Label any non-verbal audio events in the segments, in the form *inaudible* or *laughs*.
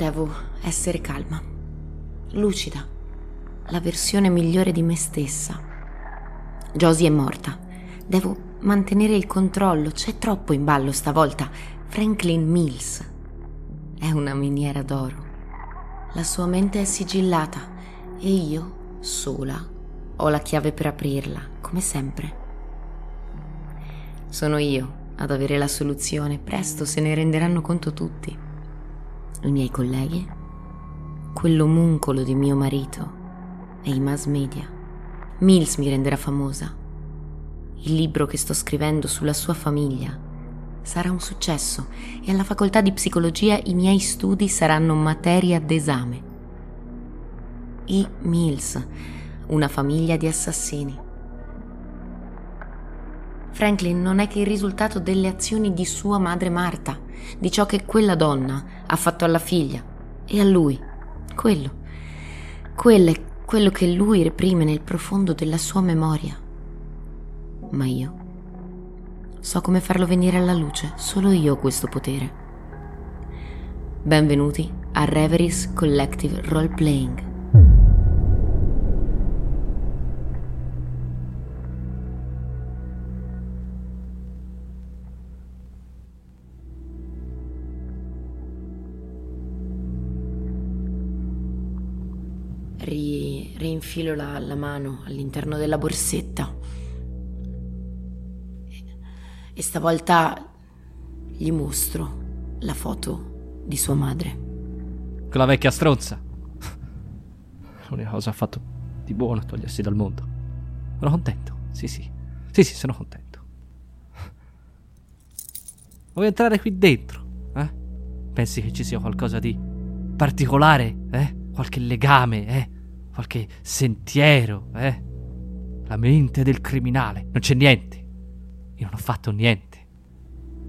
Devo essere calma, lucida, la versione migliore di me stessa. Josie è morta. Devo mantenere il controllo, c'è troppo in ballo stavolta. Franklin Mills è una miniera d'oro. La sua mente è sigillata e io, sola, ho la chiave per aprirla, come sempre. Sono io ad avere la soluzione, presto se ne renderanno conto tutti. I miei colleghi, quell'omuncolo di mio marito e i mass media. Mills mi renderà famosa. Il libro che sto scrivendo sulla sua famiglia sarà un successo e alla facoltà di psicologia i miei studi saranno materia d'esame. I Mills, una famiglia di assassini. Franklin non è che il risultato delle azioni di sua madre Marta, di ciò che quella donna ha fatto alla figlia e a lui. Quello. Quello è quello che lui reprime nel profondo della sua memoria. Ma io so come farlo venire alla luce, solo io ho questo potere. Benvenuti a Reveries Collective Role Playing. Ri- rinfilo la, la mano all'interno della borsetta e stavolta gli mostro la foto di sua madre. Quella vecchia stronza. L'unica cosa ha fatto di buono è togliersi dal mondo. Sono contento, sì sì. Sì sì, sono contento. Vuoi entrare qui dentro? Eh? Pensi che ci sia qualcosa di particolare? Eh? Qualche legame? Eh? Qualche sentiero? Eh? La mente del criminale. Non c'è niente. Io non ho fatto niente.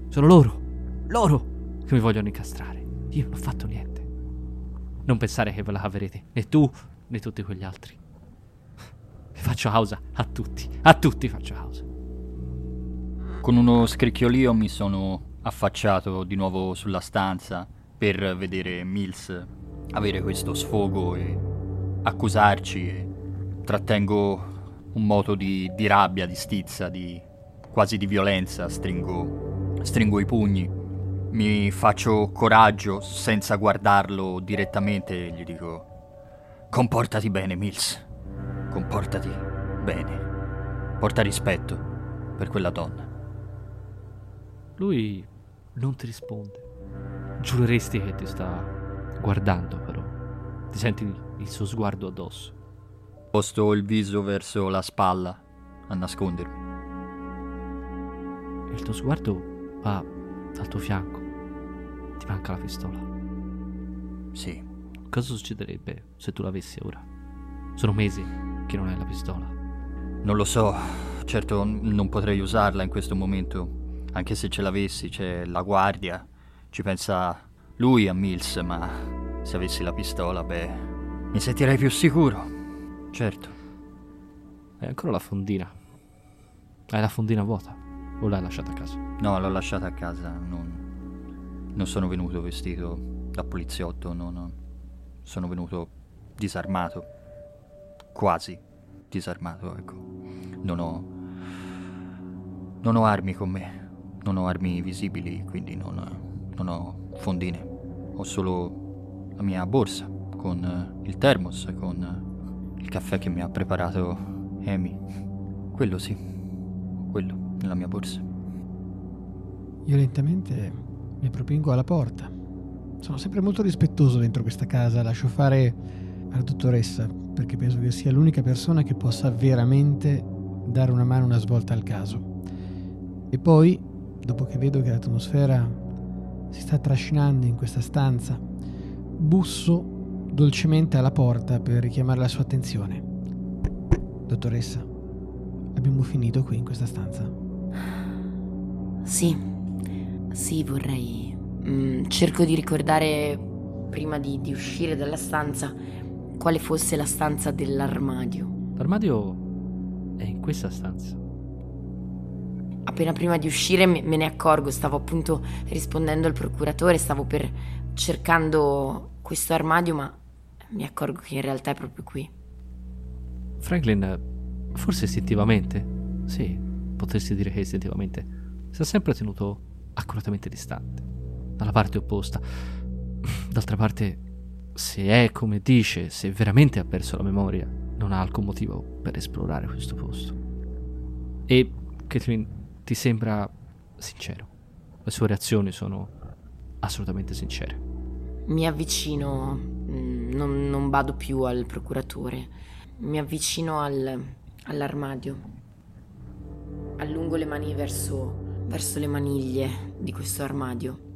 Sono loro, loro che mi vogliono incastrare. Io non ho fatto niente. Non pensare che ve la caverete, né tu né tutti quegli altri. Faccio causa a tutti, a tutti faccio causa. Con uno scricchiolio mi sono affacciato di nuovo sulla stanza per vedere Mills avere questo sfogo e accusarci trattengo un moto di, di rabbia, di stizza, di quasi di violenza, stringo, stringo i pugni, mi faccio coraggio senza guardarlo direttamente e gli dico comportati bene Mills, comportati bene, porta rispetto per quella donna. Lui non ti risponde. Giureresti che ti sta guardando però. Ti senti il suo sguardo addosso. Posto il viso verso la spalla a nascondermi il tuo sguardo va al tuo fianco. Ti manca la pistola. Sì. Cosa succederebbe se tu l'avessi ora? Sono mesi che non hai la pistola. Non lo so, certo non potrei usarla in questo momento. Anche se ce l'avessi, c'è la guardia. Ci pensa lui a Mills, ma se avessi la pistola, beh, mi sentirei più sicuro. Certo. Hai ancora la fondina. Hai la fondina vuota. O l'hai lasciata a casa? No, l'ho lasciata a casa. Non, non sono venuto vestito da poliziotto, non, sono venuto disarmato. Quasi disarmato, ecco. Non ho. Non ho armi con me. Non ho armi visibili, quindi non, non ho fondine. Ho solo la mia borsa con il termos, con il caffè che mi ha preparato Amy. Quello sì, quello nella mia borsa. Io lentamente mi propingo alla porta. Sono sempre molto rispettoso dentro questa casa, lascio fare alla dottoressa perché penso che sia l'unica persona che possa veramente dare una mano, una svolta al caso. E poi, dopo che vedo che l'atmosfera si sta trascinando in questa stanza, busso dolcemente alla porta per richiamare la sua attenzione. Dottoressa, abbiamo finito qui in questa stanza? Sì, sì, vorrei. Mm, cerco di ricordare, prima di, di uscire dalla stanza, quale fosse la stanza dell'armadio. L'armadio è in questa stanza. Appena prima di uscire me, me ne accorgo, stavo appunto rispondendo al procuratore, stavo per cercando questo armadio, ma mi accorgo che in realtà è proprio qui. Franklin, forse istintivamente, sì, potresti dire che istintivamente, si è sempre tenuto accuratamente distante, dalla parte opposta. D'altra parte, se è come dice, se veramente ha perso la memoria, non ha alcun motivo per esplorare questo posto. E Catherine ti sembra sincero. Le sue reazioni sono assolutamente sincere. Mi avvicino, non, non vado più al procuratore, mi avvicino al, all'armadio, allungo le mani verso, verso le maniglie di questo armadio.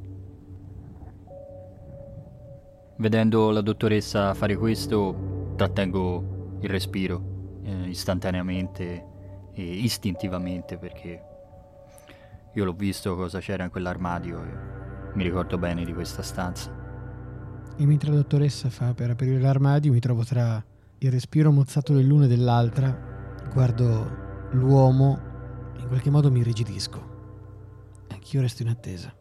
Vedendo la dottoressa fare questo, trattengo il respiro eh, istantaneamente e istintivamente perché io l'ho visto cosa c'era in quell'armadio e mi ricordo bene di questa stanza. E mentre la dottoressa fa per aprire l'armadio, mi trovo tra il respiro mozzato dell'una e dell'altra, guardo l'uomo e in qualche modo mi rigidisco. Anch'io resto in attesa.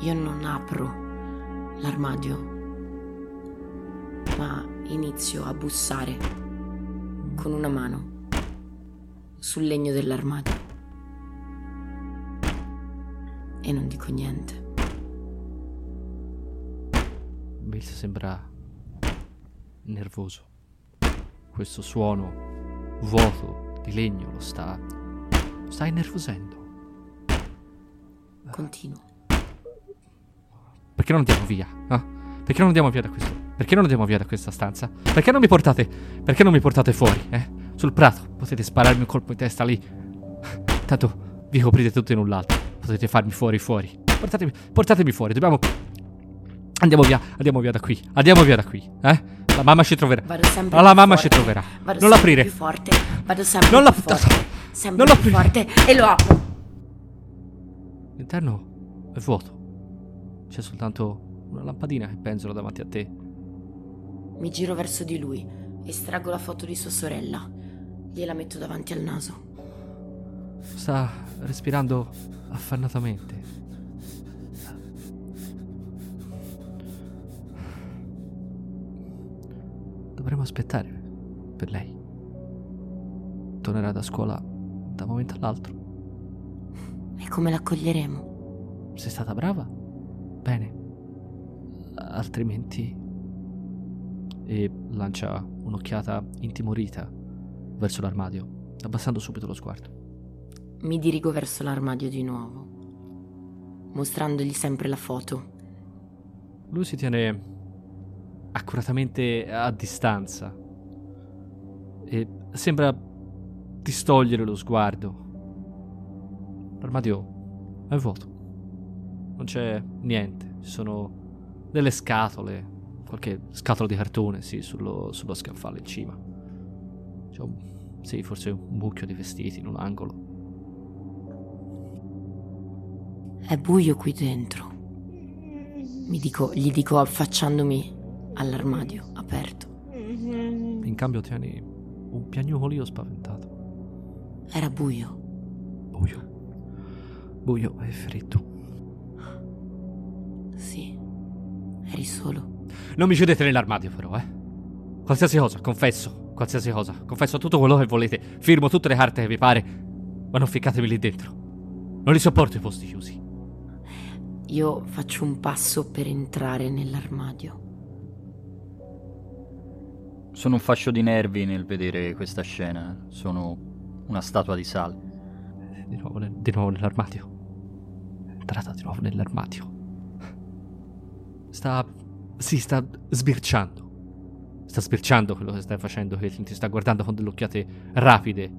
Io non apro l'armadio, ma inizio a bussare con una mano sul legno dell'armadio. E non dico niente. Mills sembra nervoso. Questo suono vuoto di legno lo sta. lo sta innervosendo. Continuo. Perché non andiamo via? ah? Perché non andiamo via da questo? Perché non andiamo via da questa stanza? Perché non mi portate? Perché non mi portate fuori, eh? Sul prato. Potete spararmi un colpo in testa lì. Tanto vi coprite tutto in un lato. Potete farmi fuori fuori. Portatemi, portatemi fuori. Dobbiamo. Andiamo via, andiamo via da qui. Andiamo via da qui, eh? La mamma ci troverà. Vado sempre La mamma forte. ci troverà. Vado Non l'aprire. più forte. Vado sempre Non più la- forte. *laughs* Sempre Non più l'aprire. forte. E lo apro. L'interno è vuoto. C'è soltanto una lampadina che penzola davanti a te. Mi giro verso di lui. Estraggo la foto di sua sorella. Gliela metto davanti al naso. Sta respirando affannatamente. Dovremmo aspettare per lei. Tornerà da scuola da un momento all'altro. E come l'accoglieremo? Sei stata brava? Bene. Altrimenti... E lancia un'occhiata intimorita verso l'armadio, abbassando subito lo sguardo. Mi dirigo verso l'armadio di nuovo, mostrandogli sempre la foto. Lui si tiene accuratamente a distanza e sembra distogliere lo sguardo. L'armadio è vuoto. Non c'è niente. Ci sono delle scatole, qualche scatola di cartone, sì, sullo, sullo scaffale in cima. C'è un, sì, forse un mucchio di vestiti in un angolo. È buio qui dentro. Mi dico, gli dico affacciandomi all'armadio aperto. In cambio tieni un piagnucolio spaventato. Era buio. Buio. Buio e freddo. Sì. Eri solo. Non mi chiudete nell'armadio, però, eh. Qualsiasi cosa, confesso. Qualsiasi cosa. Confesso tutto quello che volete. Firmo tutte le carte che vi pare. Ma non ficcatemi lì dentro. Non li sopporto i posti chiusi. Io faccio un passo per entrare nell'armadio. Sono un fascio di nervi nel vedere questa scena. Sono una statua di sal. Di nuovo, nel- di nuovo nell'armadio. È entrata di nuovo nell'armadio. Sta. Si sta sbirciando. Sta sbirciando quello che stai facendo, Caitlin. Ti sta guardando con delle occhiate rapide,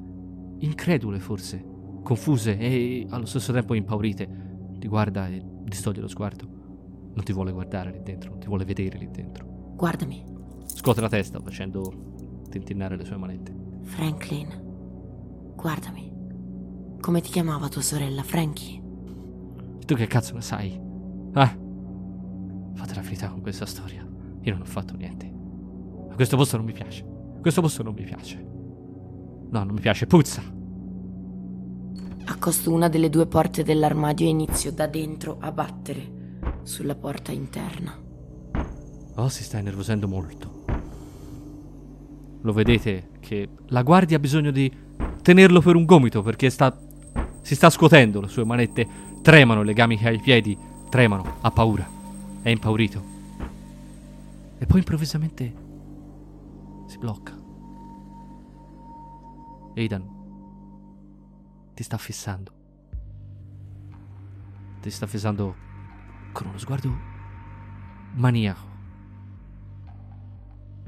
incredule forse, confuse e allo stesso tempo impaurite. Ti guarda e distoglie lo sguardo. Non ti vuole guardare lì dentro, non ti vuole vedere lì dentro. Guardami, Scuote la testa facendo tintinnare le sue manette. Franklin. Guardami. Come ti chiamava tua sorella, Frankie? Tu che cazzo ne sai? Ah? Fate la verità con questa storia. Io non ho fatto niente. Ma questo posto non mi piace. Questo posto non mi piace. No, non mi piace. Puzza. Accosto una delle due porte dell'armadio e inizio da dentro a battere sulla porta interna. Oh, si sta innervosendo molto. Lo vedete che la guardia ha bisogno di tenerlo per un gomito perché sta, si sta scuotendo, le sue manette tremano, i legami che ha ai piedi tremano, ha paura, è impaurito. E poi improvvisamente si blocca. Aidan ti sta fissando. Ti sta fissando con uno sguardo maniaco.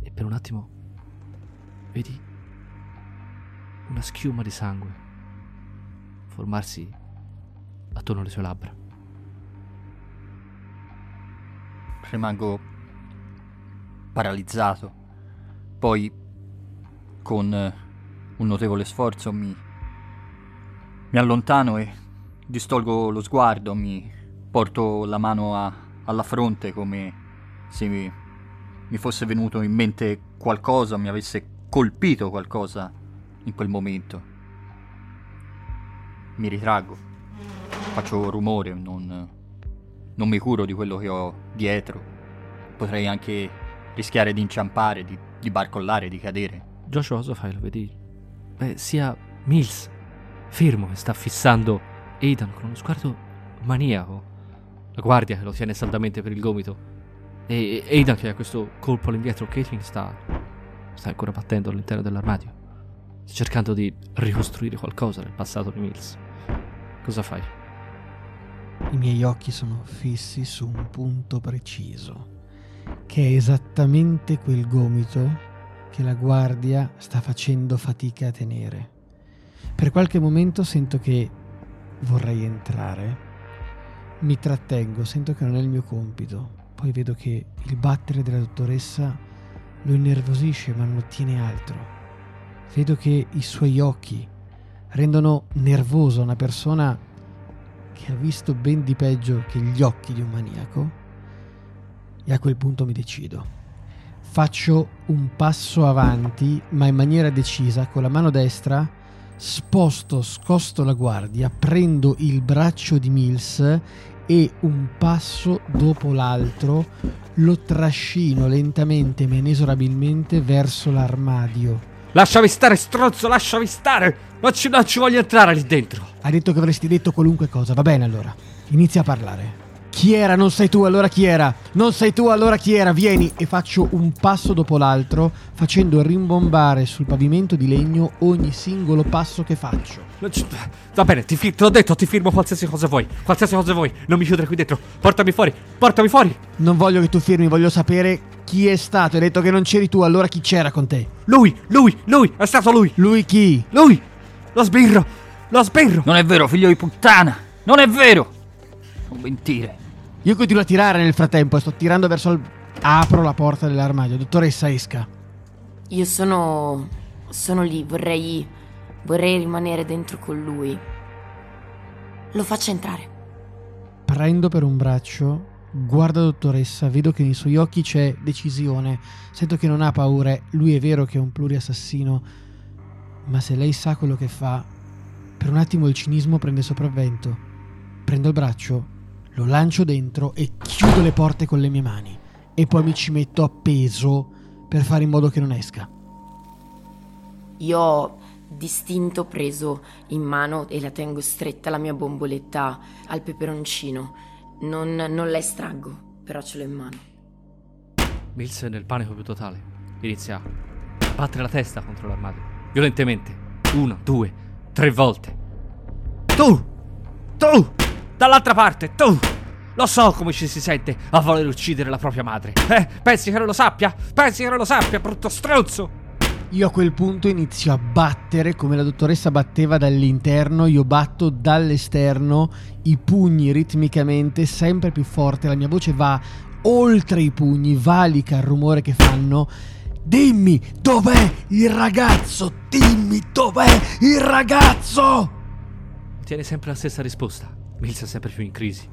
E per un attimo vedi una schiuma di sangue formarsi attorno alle sue labbra. Rimango paralizzato. Poi, con eh, un notevole sforzo, mi, mi allontano e distolgo lo sguardo, mi porto la mano a, alla fronte come se mi, mi fosse venuto in mente qualcosa, mi avesse colpito qualcosa in quel momento. Mi ritraggo, faccio rumore, non, non mi curo di quello che ho dietro. Potrei anche rischiare di inciampare, di, di barcollare, di cadere. Joshua, cosa fai? Lo vedi? Beh, sia Mills fermo e sta fissando Aidan con uno sguardo maniaco. La guardia che lo tiene saldamente per il gomito. E Aidan che ha questo colpo all'indietro, Caitlin sta, sta ancora battendo all'interno dell'armadio. Sta cercando di ricostruire qualcosa del passato di Mills. Cosa fai? I miei occhi sono fissi su un punto preciso, che è esattamente quel gomito che la guardia sta facendo fatica a tenere. Per qualche momento sento che vorrei entrare, mi trattengo, sento che non è il mio compito, poi vedo che il battere della dottoressa lo innervosisce ma non ottiene altro. Vedo che i suoi occhi rendono nervosa una persona che ha visto ben di peggio che gli occhi di un maniaco e a quel punto mi decido. Faccio un passo avanti, ma in maniera decisa, con la mano destra, sposto, scosto la guardia, prendo il braccio di Mills e un passo dopo l'altro lo trascino lentamente ma inesorabilmente verso l'armadio. Lasciami stare, stronzo, lasciami stare! Non ci, non ci voglio entrare lì dentro! Hai detto che avresti detto qualunque cosa, va bene allora. Inizia a parlare. Chi era? Non sei tu, allora chi era? Non sei tu, allora chi era? Vieni e faccio un passo dopo l'altro, facendo rimbombare sul pavimento di legno ogni singolo passo che faccio. Va bene, ti, fi- te l'ho detto, ti firmo qualsiasi cosa vuoi. Qualsiasi cosa vuoi. Non mi chiudere qui dentro. Portami fuori, portami fuori! Non voglio che tu firmi, voglio sapere chi è stato. Hai detto che non c'eri tu, allora chi c'era con te? Lui, lui, lui, è stato lui! Lui chi? Lui! Lo sbirro! Lo sbirro! Non è vero, figlio di puttana! Non è vero! Non mentire. Io continuo a tirare nel frattempo sto tirando verso il... Apro la porta dell'armadio. Dottoressa, esca. Io sono. sono lì, vorrei. vorrei rimanere dentro con lui. Lo faccia entrare. Prendo per un braccio, guardo la dottoressa, vedo che nei suoi occhi c'è decisione, sento che non ha paure, lui è vero che è un pluriassassino, ma se lei sa quello che fa, per un attimo il cinismo prende sopravvento. Prendo il braccio, lo lancio dentro e chiudo le porte con le mie mani e poi mi ci metto appeso per fare in modo che non esca. Io ho distinto preso in mano e la tengo stretta la mia bomboletta al peperoncino. Non, non la estraggo, però ce l'ho in mano. Mills è nel panico più totale. Inizia a battere la testa contro l'armadio. Violentemente. Una, due, tre volte. Tu! Tu! Dall'altra parte, tu! Lo so come ci si sente a voler uccidere la propria madre. Eh? Pensi che non lo sappia? Pensi che non lo sappia, brutto stronzo? Io a quel punto inizio a battere come la dottoressa batteva dall'interno, io batto dall'esterno, i pugni ritmicamente, sempre più forte, la mia voce va oltre i pugni, valica il rumore che fanno. Dimmi dov'è il ragazzo? Dimmi dov'è il ragazzo? Tiene sempre la stessa risposta. Mills è sempre più in crisi.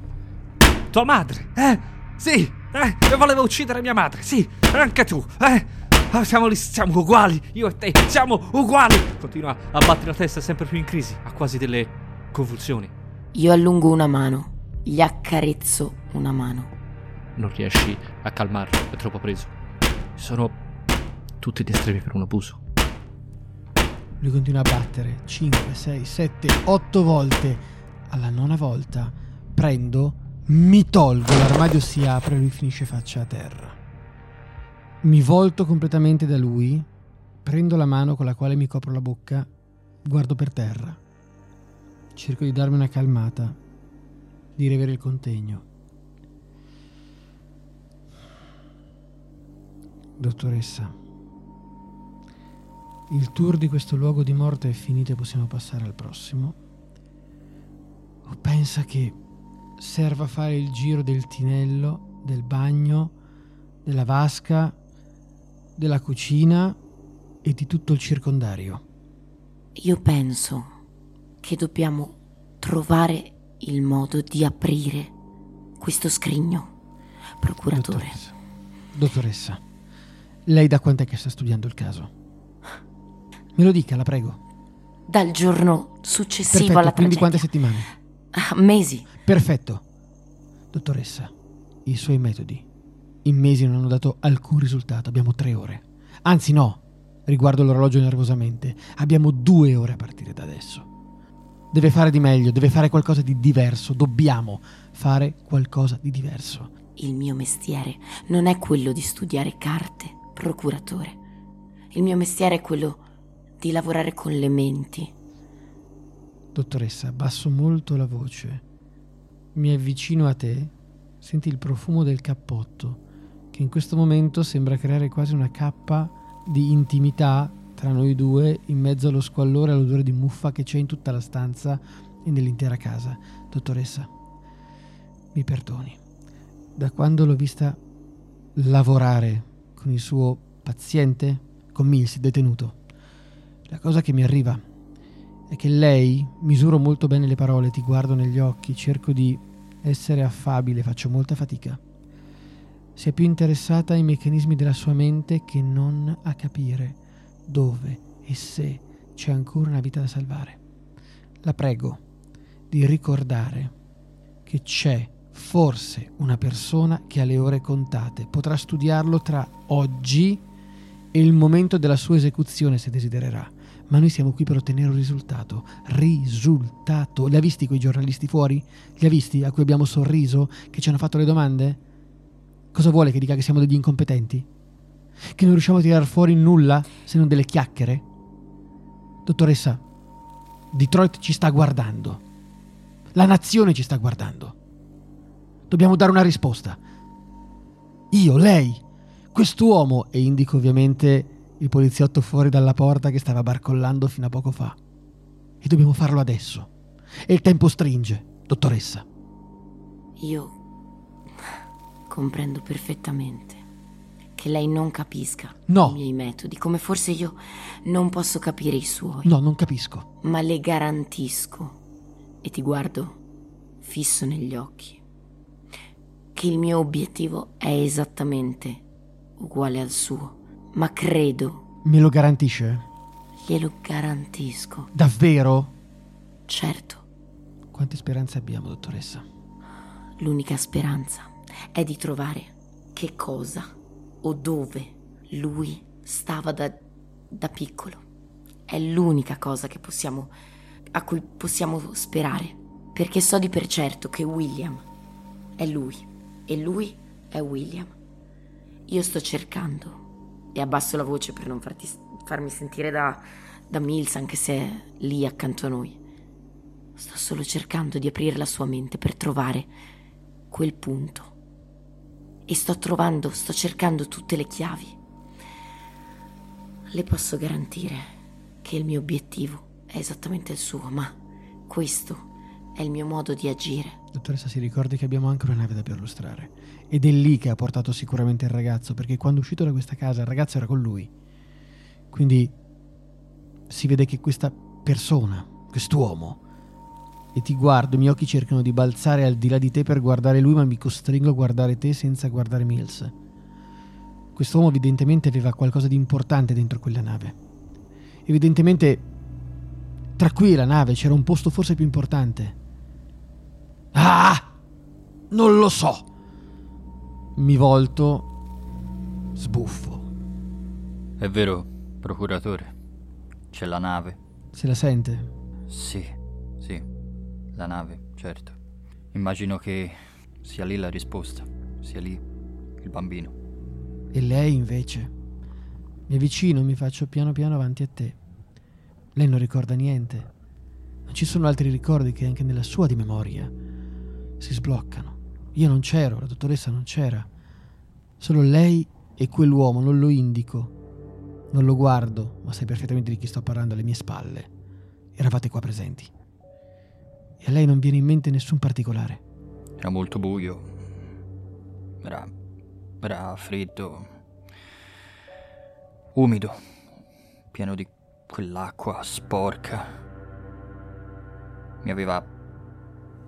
Tua madre, eh? Sì, eh? Io volevo uccidere mia madre, sì, anche tu, eh? Ah, Siamo, lì- siamo uguali, io e te, siamo uguali! Continua a battere la testa sempre più in crisi, ha quasi delle convulsioni. Io allungo una mano, gli accarezzo una mano. Non riesci a calmarlo, è troppo preso. Sono tutti gli estremi per un abuso. Lui continua a battere 5, 6, 7, 8 volte. Alla nona volta prendo, mi tolgo, l'armadio si apre e lui finisce faccia a terra. Mi volto completamente da lui, prendo la mano con la quale mi copro la bocca, guardo per terra. Cerco di darmi una calmata, di riavere il contegno. Dottoressa, il tour di questo luogo di morte è finito e possiamo passare al prossimo? O pensa che serva fare il giro del tinello, del bagno, della vasca, della cucina e di tutto il circondario? Io penso che dobbiamo trovare il modo di aprire questo scrigno. Procuratore. Dottoressa. Dottoressa, lei da quant'è che sta studiando il caso? Me lo dica, la prego. Dal giorno successivo Perfetto, alla quindi tragedia. quante settimane? Ah, mesi. Perfetto. Dottoressa, i suoi metodi in mesi non hanno dato alcun risultato. Abbiamo tre ore. Anzi no, riguardo l'orologio nervosamente. Abbiamo due ore a partire da adesso. Deve fare di meglio, deve fare qualcosa di diverso. Dobbiamo fare qualcosa di diverso. Il mio mestiere non è quello di studiare carte, procuratore. Il mio mestiere è quello di lavorare con le menti. Dottoressa, abbasso molto la voce. Mi avvicino a te. Senti il profumo del cappotto, che in questo momento sembra creare quasi una cappa di intimità tra noi due, in mezzo allo squallore e all'odore di muffa che c'è in tutta la stanza e nell'intera casa. Dottoressa, mi perdoni. Da quando l'ho vista lavorare con il suo paziente, con Mills, detenuto, la cosa che mi arriva è che lei, misuro molto bene le parole, ti guardo negli occhi, cerco di essere affabile, faccio molta fatica. Sia più interessata ai meccanismi della sua mente che non a capire dove e se c'è ancora una vita da salvare. La prego di ricordare che c'è forse una persona che ha le ore contate. Potrà studiarlo tra oggi e il momento della sua esecuzione se desidererà. Ma noi siamo qui per ottenere un risultato. Risultato. Li ha visti quei giornalisti fuori? Li ha visti a cui abbiamo sorriso? Che ci hanno fatto le domande? Cosa vuole che dica che siamo degli incompetenti? Che non riusciamo a tirar fuori nulla se non delle chiacchiere? Dottoressa, Detroit ci sta guardando. La nazione ci sta guardando. Dobbiamo dare una risposta. Io, lei, quest'uomo, e indico ovviamente il poliziotto fuori dalla porta che stava barcollando fino a poco fa. E dobbiamo farlo adesso. E il tempo stringe, dottoressa. Io comprendo perfettamente che lei non capisca No. i miei metodi, come forse io non posso capire i suoi. No, non capisco. Ma le garantisco, e ti guardo fisso negli occhi, che il mio obiettivo è esattamente uguale al suo. Ma credo, Me lo garantisce? glielo garantisco. Davvero? Certo, Quante speranze abbiamo, dottoressa? l'unica speranza è di trovare che cosa o dove lui stava da, da piccolo. È l'unica cosa che possiamo, a cui possiamo sperare, perché so di per certo che William è lui e lui è William. Io sto cercando, e abbasso la voce per non farti, farmi sentire da, da Mills, anche se è lì accanto a noi. Sto solo cercando di aprire la sua mente per trovare quel punto. E sto trovando, sto cercando tutte le chiavi. Le posso garantire che il mio obiettivo è esattamente il suo, ma questo è il mio modo di agire. Dottoressa, si ricordi che abbiamo anche una nave da perlustrare. Ed è lì che ha portato sicuramente il ragazzo, perché quando è uscito da questa casa il ragazzo era con lui. Quindi si vede che questa persona, quest'uomo, e ti guardo, i miei occhi cercano di balzare al di là di te per guardare lui, ma mi costringo a guardare te senza guardare Mills. Quest'uomo evidentemente aveva qualcosa di importante dentro quella nave. Evidentemente Tra qui e la nave c'era un posto forse più importante. Ah! Non lo so. Mi volto, sbuffo. È vero, procuratore. C'è la nave. Se la sente? Sì, sì, la nave, certo. Immagino che sia lì la risposta, sia lì il bambino. E lei invece? Mi avvicino, mi faccio piano piano avanti a te. Lei non ricorda niente. Non ci sono altri ricordi che anche nella sua di memoria si sbloccano. Io non c'ero, la dottoressa non c'era. Solo lei e quell'uomo, non lo indico. Non lo guardo, ma sai perfettamente di chi sto parlando alle mie spalle. Eravate qua presenti. E a lei non viene in mente nessun particolare. Era molto buio. Era, era freddo. Umido. Pieno di quell'acqua sporca. Mi aveva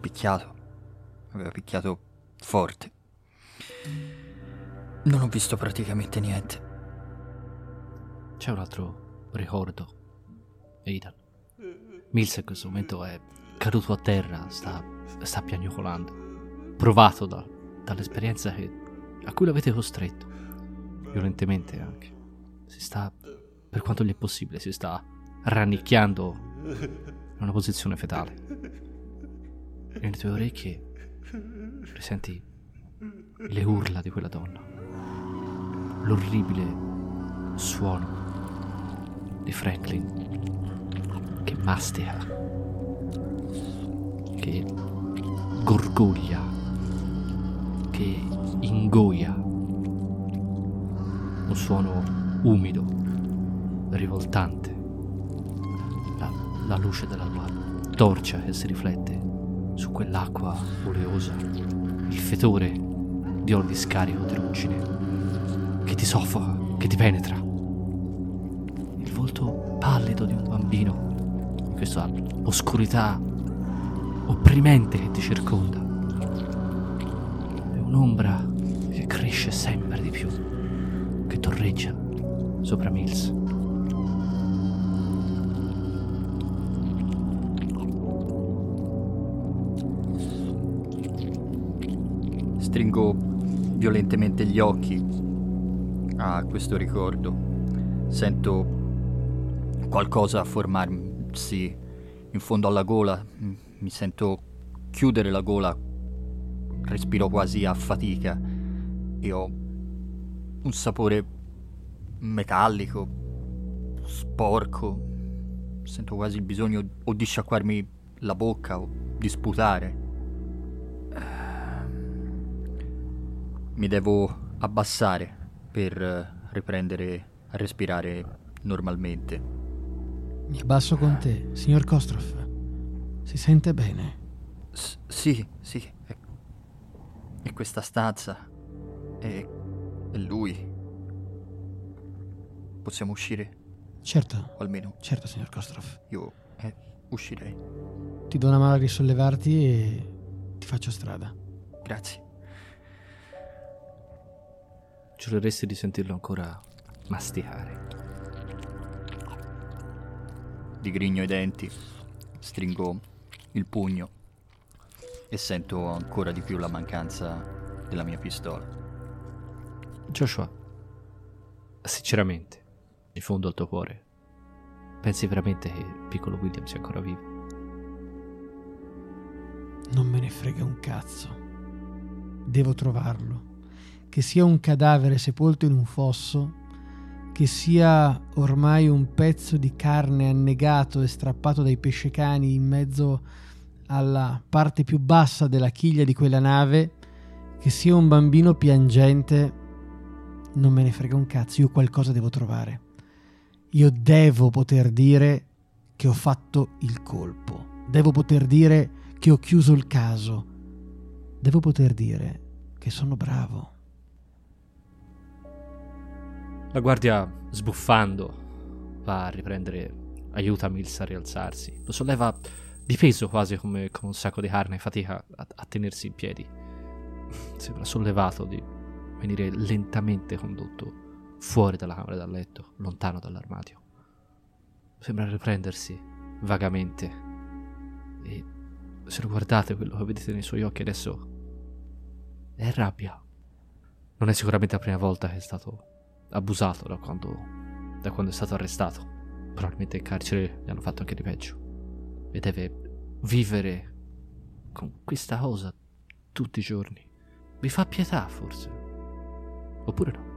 picchiato. Aveva picchiato forte. Non ho visto praticamente niente. C'è un altro ricordo, Aidan. Mills in questo momento è caduto a terra, sta, sta piagnucolando, provato da, dall'esperienza che, a cui l'avete costretto, violentemente anche. Si sta, per quanto gli è possibile, si sta rannicchiando in una posizione fetale. E nelle tue orecchie risenti le urla di quella donna, l'orribile suono di Franklin che mastica, che gorgoglia, che ingoia, un suono umido, rivoltante, la, la luce della lua torcia che si riflette su quell'acqua oleosa, il fetore di di scarico di ruggine che ti soffoca, che ti penetra. Il volto pallido di un bambino in questa oscurità opprimente che ti circonda. È un'ombra che cresce sempre di più, che torreggia sopra Mills. Violentemente gli occhi a questo ricordo. Sento qualcosa formarsi in fondo alla gola. Mi sento chiudere la gola. Respiro quasi a fatica e ho un sapore metallico, sporco. Sento quasi il bisogno o di sciacquarmi la bocca o di sputare. Mi devo abbassare per eh, riprendere a respirare normalmente. Mi abbasso con te, signor Kostroff. Si sente bene? S- sì, sì. È questa stanza. È, è lui. Possiamo uscire? Certo, O almeno certo, signor Kostroff. io eh, uscirei. Ti do una mano a risollevarti e ti faccio strada. Grazie. Giureresti di sentirlo ancora masticare. Digrigno i denti, stringo il pugno e sento ancora di più la mancanza della mia pistola. Joshua, sinceramente, in fondo al tuo cuore, pensi veramente che il piccolo William sia ancora vivo? Non me ne frega un cazzo. Devo trovarlo. Che sia un cadavere sepolto in un fosso, che sia ormai un pezzo di carne annegato e strappato dai pescecani in mezzo alla parte più bassa della chiglia di quella nave, che sia un bambino piangente, non me ne frega un cazzo, io qualcosa devo trovare. Io devo poter dire che ho fatto il colpo. Devo poter dire che ho chiuso il caso. Devo poter dire che sono bravo. La guardia, sbuffando, va a riprendere aiuta Mills a rialzarsi. Lo solleva di peso quasi come, come un sacco di carne, fatica a, a tenersi in piedi. *laughs* Sembra sollevato di venire lentamente condotto fuori dalla camera da letto, lontano dall'armadio. Sembra riprendersi vagamente. E se lo guardate, quello che vedete nei suoi occhi adesso è rabbia. Non è sicuramente la prima volta che è stato abusato da quando, da quando è stato arrestato. Probabilmente in carcere gli hanno fatto anche di peggio. E deve vivere con questa cosa tutti i giorni. Vi fa pietà, forse? Oppure no?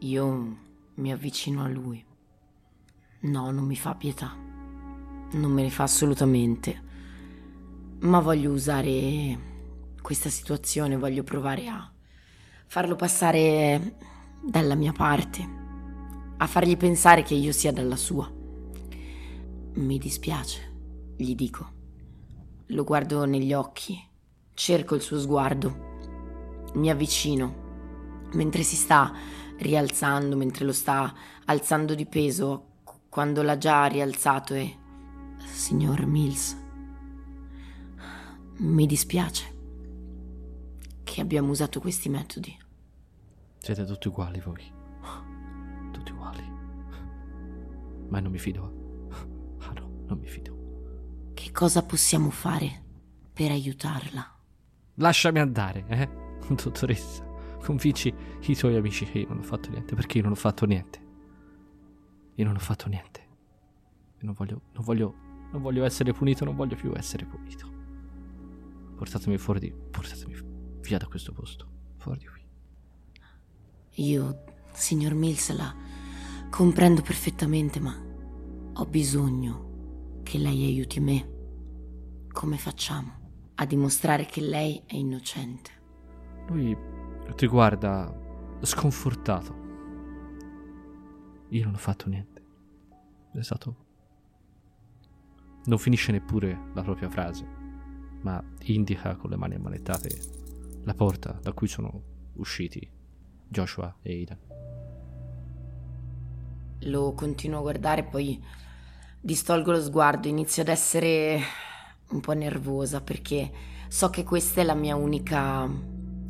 Io mi avvicino a lui. No, non mi fa pietà. Non me ne fa assolutamente. Ma voglio usare questa situazione, voglio provare a farlo passare dalla mia parte, a fargli pensare che io sia dalla sua. Mi dispiace, gli dico. Lo guardo negli occhi, cerco il suo sguardo, mi avvicino, mentre si sta rialzando, mentre lo sta alzando di peso, quando l'ha già rialzato e... Signor Mills, mi dispiace che abbiamo usato questi metodi. Siete tutti uguali voi. Tutti uguali. Ma non mi fido. Ah no, non mi fido. Che cosa possiamo fare per aiutarla? Lasciami andare, eh? *laughs* Dottoressa, convinci i tuoi amici che io non ho fatto niente, perché io non ho fatto niente. Io non ho fatto niente. Non voglio, non voglio, non voglio essere punito, non voglio più essere punito. Portatemi fuori di... portatemi via da questo posto, fuori di qui. Io, signor Mills, la comprendo perfettamente, ma ho bisogno che lei aiuti me. Come facciamo a dimostrare che lei è innocente? Lui ti guarda sconfortato. Io non ho fatto niente. È stato... Non finisce neppure la propria frase, ma indica con le mani ammanettate la porta da cui sono usciti Joshua e Aidan. Lo continuo a guardare, poi distolgo lo sguardo, inizio ad essere un po' nervosa perché so che questa è la mia unica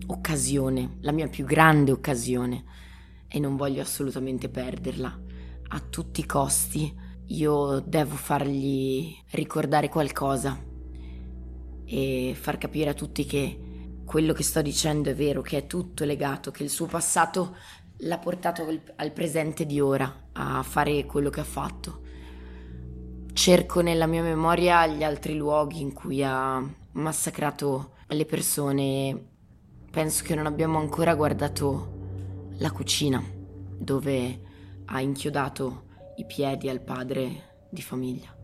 occasione, la mia più grande occasione e non voglio assolutamente perderla. A tutti i costi io devo fargli ricordare qualcosa e far capire a tutti che quello che sto dicendo è vero, che è tutto legato, che il suo passato l'ha portato al presente di ora a fare quello che ha fatto. Cerco nella mia memoria gli altri luoghi in cui ha massacrato le persone. Penso che non abbiamo ancora guardato la cucina, dove ha inchiodato i piedi al padre di famiglia.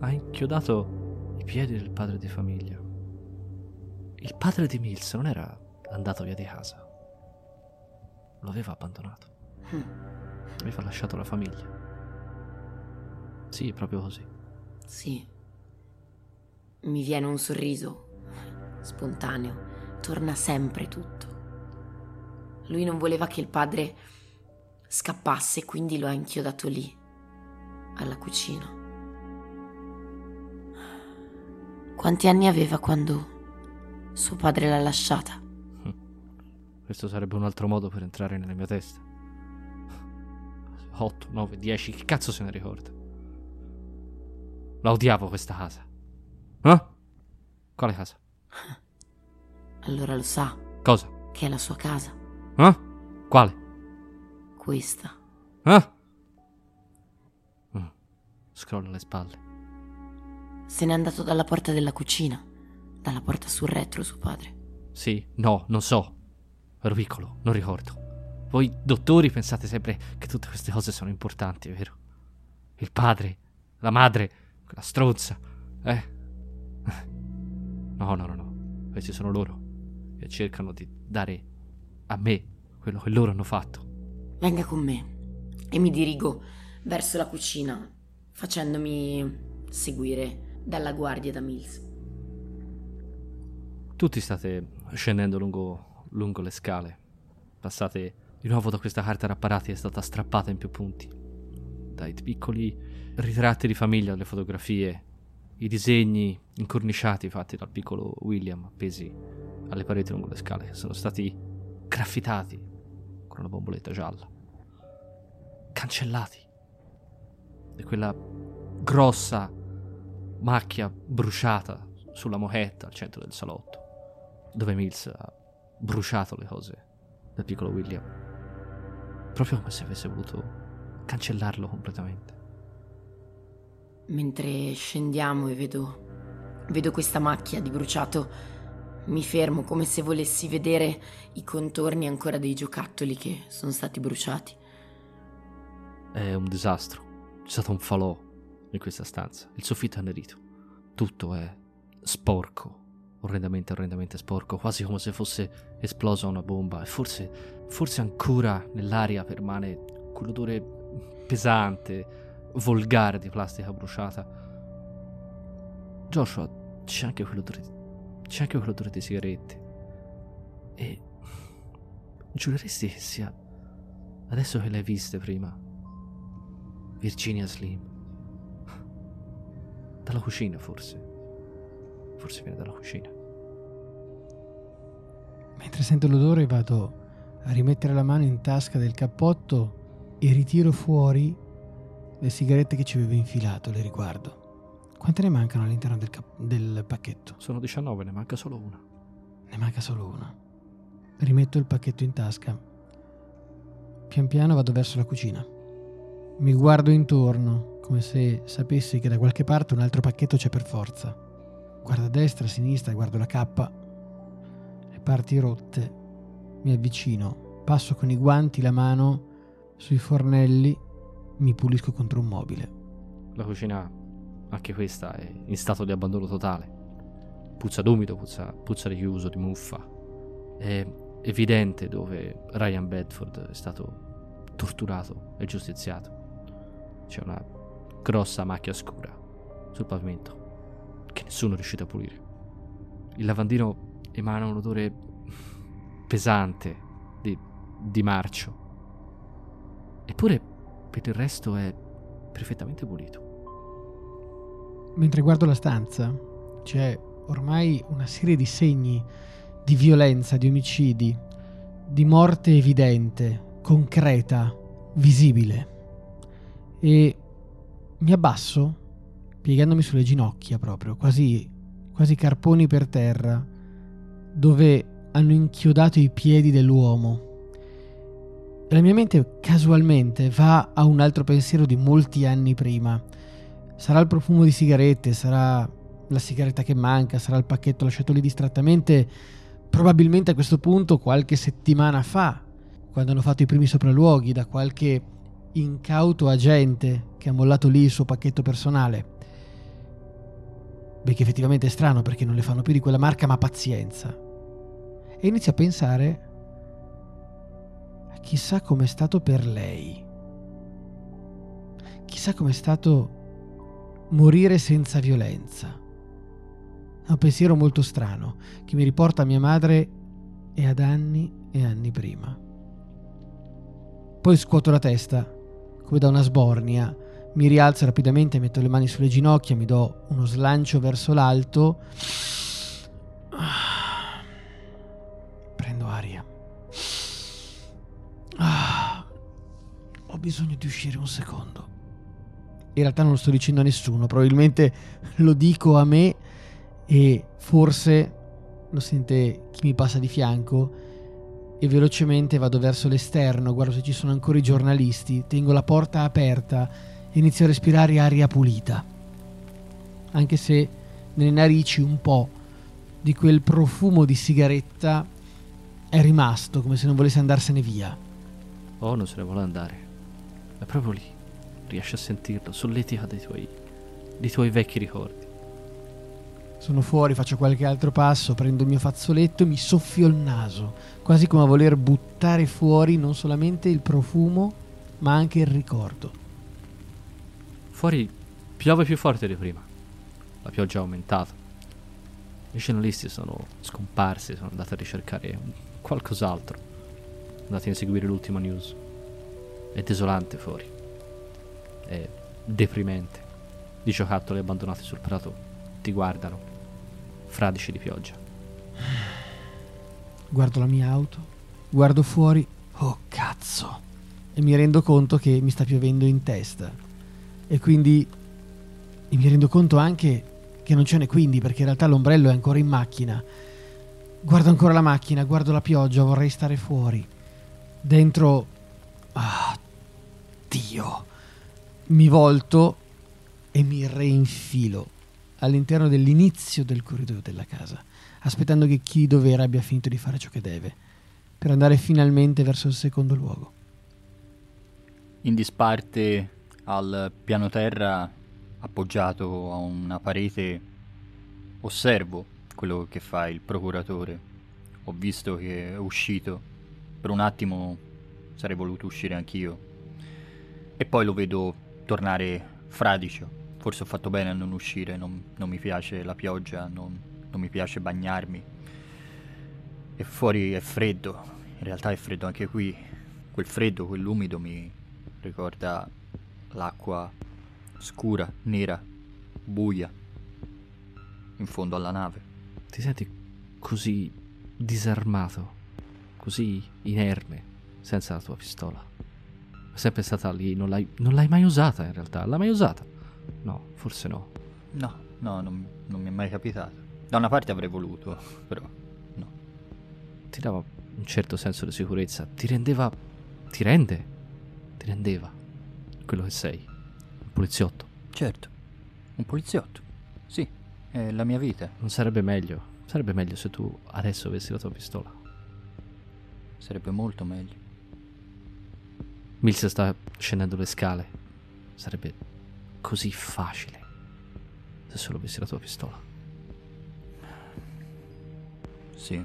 Ha inchiodato i piedi del padre di famiglia? Il padre di Mills non era andato via di casa. Lo aveva abbandonato. Mm. Aveva lasciato la famiglia. Sì, proprio così. Sì. Mi viene un sorriso spontaneo. Torna sempre tutto. Lui non voleva che il padre scappasse, quindi lo ha inchiodato lì, alla cucina. Quanti anni aveva quando suo padre l'ha lasciata. Questo sarebbe un altro modo per entrare nella mia testa. 8, 9, 10, che cazzo se ne ricorda? La odiavo questa casa. Eh? Quale casa? Allora lo sa. Cosa? Che è la sua casa. Eh? Quale? Questa. Eh? Mm. Scrolla le spalle. Se n'è andato dalla porta della cucina dalla porta sul retro suo padre. Sì, no, non so. Ero piccolo, non ricordo. Voi dottori pensate sempre che tutte queste cose sono importanti, vero? Il padre, la madre, quella stronza, eh? No, no, no, no. Questi sono loro che cercano di dare a me quello che loro hanno fatto. Venga con me e mi dirigo verso la cucina, facendomi seguire dalla guardia da Mills. Tutti state scendendo lungo, lungo le scale. Passate di nuovo da questa carta rapparati, è stata strappata in più punti. Dai piccoli ritratti di famiglia, le fotografie, i disegni incorniciati fatti dal piccolo William appesi alle pareti lungo le scale, sono stati graffitati con una bomboletta gialla. Cancellati. e quella grossa macchia bruciata sulla mochetta al centro del salotto, dove Mills ha bruciato le cose del piccolo William, proprio come se avesse voluto cancellarlo completamente. Mentre scendiamo e vedo, vedo questa macchia di bruciato, mi fermo come se volessi vedere i contorni ancora dei giocattoli che sono stati bruciati. È un disastro. C'è stato un falò in questa stanza. Il soffitto è annerito. Tutto è sporco. Orrendamente, orrendamente sporco. Quasi come se fosse esplosa una bomba. E forse, forse ancora nell'aria permane quell'odore pesante, volgare di plastica bruciata. Joshua, c'è anche quell'odore c'è anche quell'odore di sigarette. E giureresti che sia adesso che l'hai viste prima. Virginia Slim. Dalla cucina forse. Forse viene dalla cucina. Mentre sento l'odore vado a rimettere la mano in tasca del cappotto e ritiro fuori le sigarette che ci avevo infilato, le riguardo. Quante ne mancano all'interno del, cap- del pacchetto? Sono 19, ne manca solo una. Ne manca solo una. Rimetto il pacchetto in tasca. Pian piano vado verso la cucina. Mi guardo intorno, come se sapessi che da qualche parte un altro pacchetto c'è per forza. Guardo a destra, a sinistra, guardo la cappa. Parti rotte. Mi avvicino, passo con i guanti la mano sui fornelli, mi pulisco contro un mobile. La cucina anche questa è in stato di abbandono totale. Puzza d'umido, puzza, puzza di chiuso, di muffa. È evidente dove Ryan Bedford è stato torturato e giustiziato. C'è una grossa macchia scura sul pavimento che nessuno è riuscito a pulire. Il lavandino emana un odore pesante di, di marcio. Eppure per il resto è perfettamente pulito. Mentre guardo la stanza, c'è ormai una serie di segni di violenza, di omicidi, di morte evidente, concreta, visibile. E mi abbasso, piegandomi sulle ginocchia proprio, quasi, quasi carponi per terra, dove hanno inchiodato i piedi dell'uomo. E la mia mente casualmente va a un altro pensiero di molti anni prima Sarà il profumo di sigarette, sarà la sigaretta che manca, sarà il pacchetto lasciato lì distrattamente, probabilmente a questo punto qualche settimana fa, quando hanno fatto i primi sopralluoghi da qualche incauto agente che ha mollato lì il suo pacchetto personale. Beh, che effettivamente è strano perché non le fanno più di quella marca, ma pazienza. E inizio a pensare chissà com'è stato per lei. Chissà com'è stato morire senza violenza. È un pensiero molto strano che mi riporta a mia madre e ad anni e anni prima. Poi scuoto la testa, come da una sbornia, mi rialzo rapidamente, metto le mani sulle ginocchia, mi do uno slancio verso l'alto. Bisogno di uscire un secondo in realtà non lo sto dicendo a nessuno, probabilmente lo dico a me e forse lo sente chi mi passa di fianco e velocemente vado verso l'esterno, guardo se ci sono ancora i giornalisti, tengo la porta aperta e inizio a respirare aria pulita, anche se nelle narici un po' di quel profumo di sigaretta è rimasto come se non volesse andarsene via. Oh, non se ne vuole andare. È proprio lì riesci a sentirlo, solletica dei tuoi, dei tuoi vecchi ricordi. Sono fuori, faccio qualche altro passo, prendo il mio fazzoletto e mi soffio il naso, quasi come a voler buttare fuori non solamente il profumo, ma anche il ricordo. Fuori piove più forte di prima. La pioggia è aumentata. I giornalisti sono scomparsi, sono andati a ricercare qualcos'altro. Andati a inseguire l'ultima news. È desolante fuori è deprimente. Di giocattoli abbandonati sul prato ti guardano, fradici di pioggia. Guardo la mia auto, guardo fuori, oh cazzo, e mi rendo conto che mi sta piovendo in testa. e quindi e mi rendo conto anche che non ce n'è quindi perché in realtà l'ombrello è ancora in macchina. Guardo ancora la macchina, guardo la pioggia, vorrei stare fuori. Dentro... Ah, Dio. Mi volto e mi reinfilo all'interno dell'inizio del corridoio della casa, aspettando che chi dovere abbia finito di fare ciò che deve, per andare finalmente verso il secondo luogo. In disparte al piano terra, appoggiato a una parete, osservo quello che fa il procuratore. Ho visto che è uscito. Per un attimo sarei voluto uscire anch'io. E poi lo vedo tornare fradicio. Forse ho fatto bene a non uscire, non, non mi piace la pioggia, non, non mi piace bagnarmi. E fuori è freddo, in realtà è freddo anche qui. Quel freddo, quell'umido mi ricorda l'acqua scura, nera, buia, in fondo alla nave. Ti senti così disarmato, così inerme, senza la tua pistola. Sempre stata lì, non l'hai, non l'hai mai usata in realtà. L'hai mai usata? No, forse no. No, no, non, non mi è mai capitato. Da una parte avrei voluto, però no. Ti dava un certo senso di sicurezza, ti rendeva... ti rende? Ti rendeva quello che sei, un poliziotto. Certo, un poliziotto. Sì, è la mia vita. Non sarebbe meglio? Sarebbe meglio se tu adesso avessi la tua pistola. Sarebbe molto meglio. Mills sta scendendo le scale. Sarebbe così facile se solo avessi la tua pistola. Sì.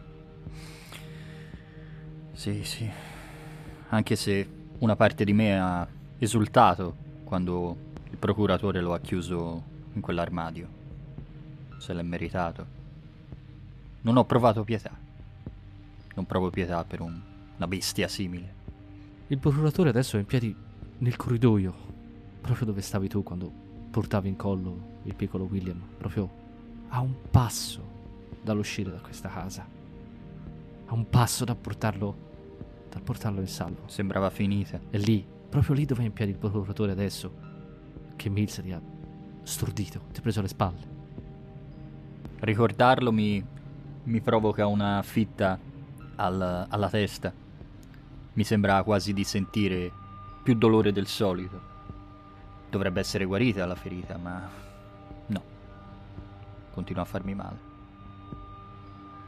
Sì, sì. Anche se una parte di me ha esultato quando il procuratore lo ha chiuso in quell'armadio. Se l'è meritato. Non ho provato pietà. Non provo pietà per un- una bestia simile. Il procuratore adesso è in piedi nel corridoio, proprio dove stavi tu quando portavi in collo il piccolo William, proprio a un passo dall'uscire da questa casa. A un passo da portarlo, da portarlo in salvo. Sembrava finita. E lì, proprio lì dove è in piedi il procuratore adesso, che Mills ti ha stordito, ti ha preso le spalle. Ricordarlo mi, mi provoca una fitta al- alla testa. Mi sembra quasi di sentire più dolore del solito. Dovrebbe essere guarita la ferita, ma no. Continua a farmi male.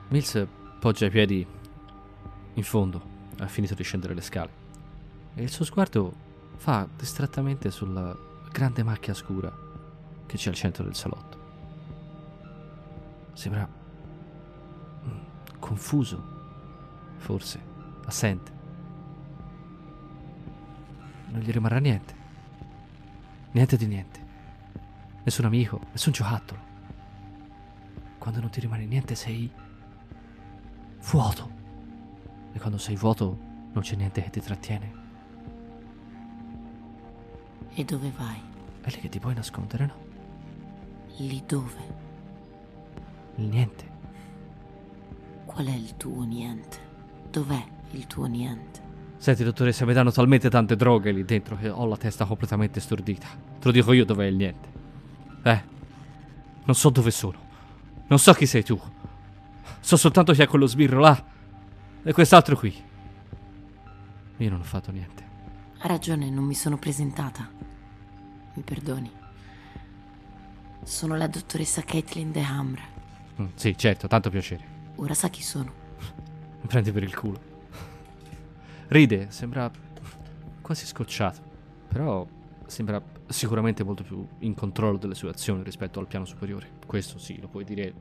Mills poggia i piedi in fondo, ha finito di scendere le scale. E il suo sguardo fa distrattamente sulla grande macchia scura che c'è al centro del salotto. Sembra mm, confuso, forse, assente. Non gli rimarrà niente. Niente di niente. Nessun amico, nessun giocattolo. Quando non ti rimane niente sei vuoto. E quando sei vuoto non c'è niente che ti trattiene. E dove vai? È lì che ti puoi nascondere, no? Lì dove? Il niente. Qual è il tuo niente? Dov'è il tuo niente? Senti, dottoressa, mi danno talmente tante droghe lì dentro che ho la testa completamente stordita. Te lo dico io dov'è il niente. Eh, non so dove sono. Non so chi sei tu. So soltanto che è quello sbirro là. E quest'altro qui. Io non ho fatto niente. Ha ragione, non mi sono presentata. Mi perdoni. Sono la dottoressa Caitlin De Hamre. Mm, sì, certo, tanto piacere. Ora sa chi sono. Mi prendi per il culo. Ride, sembra quasi scocciato. Però sembra sicuramente molto più in controllo delle sue azioni rispetto al piano superiore. Questo sì, lo puoi dire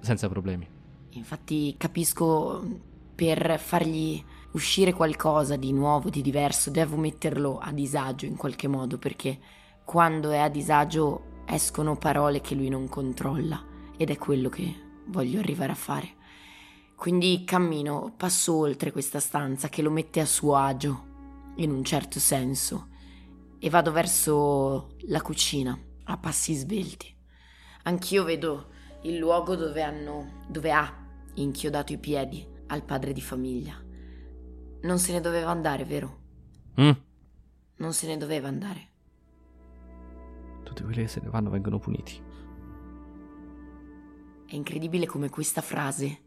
senza problemi. Infatti capisco per fargli uscire qualcosa di nuovo, di diverso, devo metterlo a disagio in qualche modo perché quando è a disagio escono parole che lui non controlla ed è quello che voglio arrivare a fare. Quindi cammino, passo oltre questa stanza che lo mette a suo agio, in un certo senso, e vado verso la cucina a passi svelti. Anch'io vedo il luogo dove hanno dove ha inchiodato i piedi al padre di famiglia. Non se ne doveva andare, vero? Mm? Non se ne doveva andare. Tutti quelli che se ne vanno vengono puniti. È incredibile come questa frase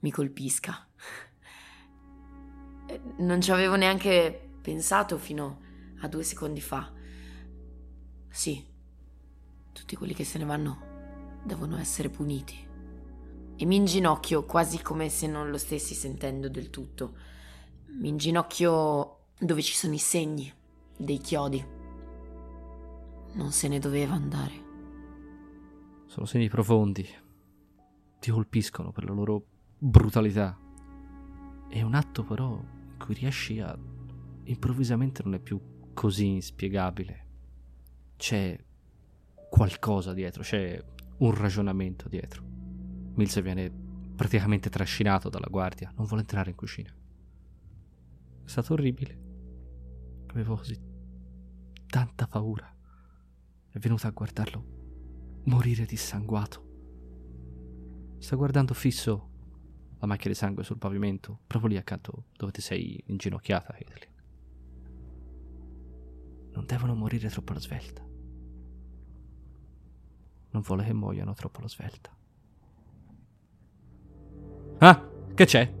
mi colpisca. Eh, non ci avevo neanche pensato fino a due secondi fa. Sì, tutti quelli che se ne vanno devono essere puniti. E mi inginocchio quasi come se non lo stessi sentendo del tutto. Mi inginocchio dove ci sono i segni dei chiodi. Non se ne doveva andare. Sono segni profondi. Ti colpiscono per la loro brutalità. È un atto però in cui riesci a... improvvisamente non è più così inspiegabile. C'è qualcosa dietro, c'è un ragionamento dietro. Mills viene praticamente trascinato dalla guardia, non vuole entrare in cucina. È stato orribile. Avevo così tanta paura. È venuta a guardarlo morire dissanguato. Sta guardando fisso la macchia di sangue sul pavimento, proprio lì accanto dove ti sei inginocchiata, Caitlin. Non devono morire troppo alla svelta. Non vuole che muoiano troppo alla svelta. Ah, che c'è?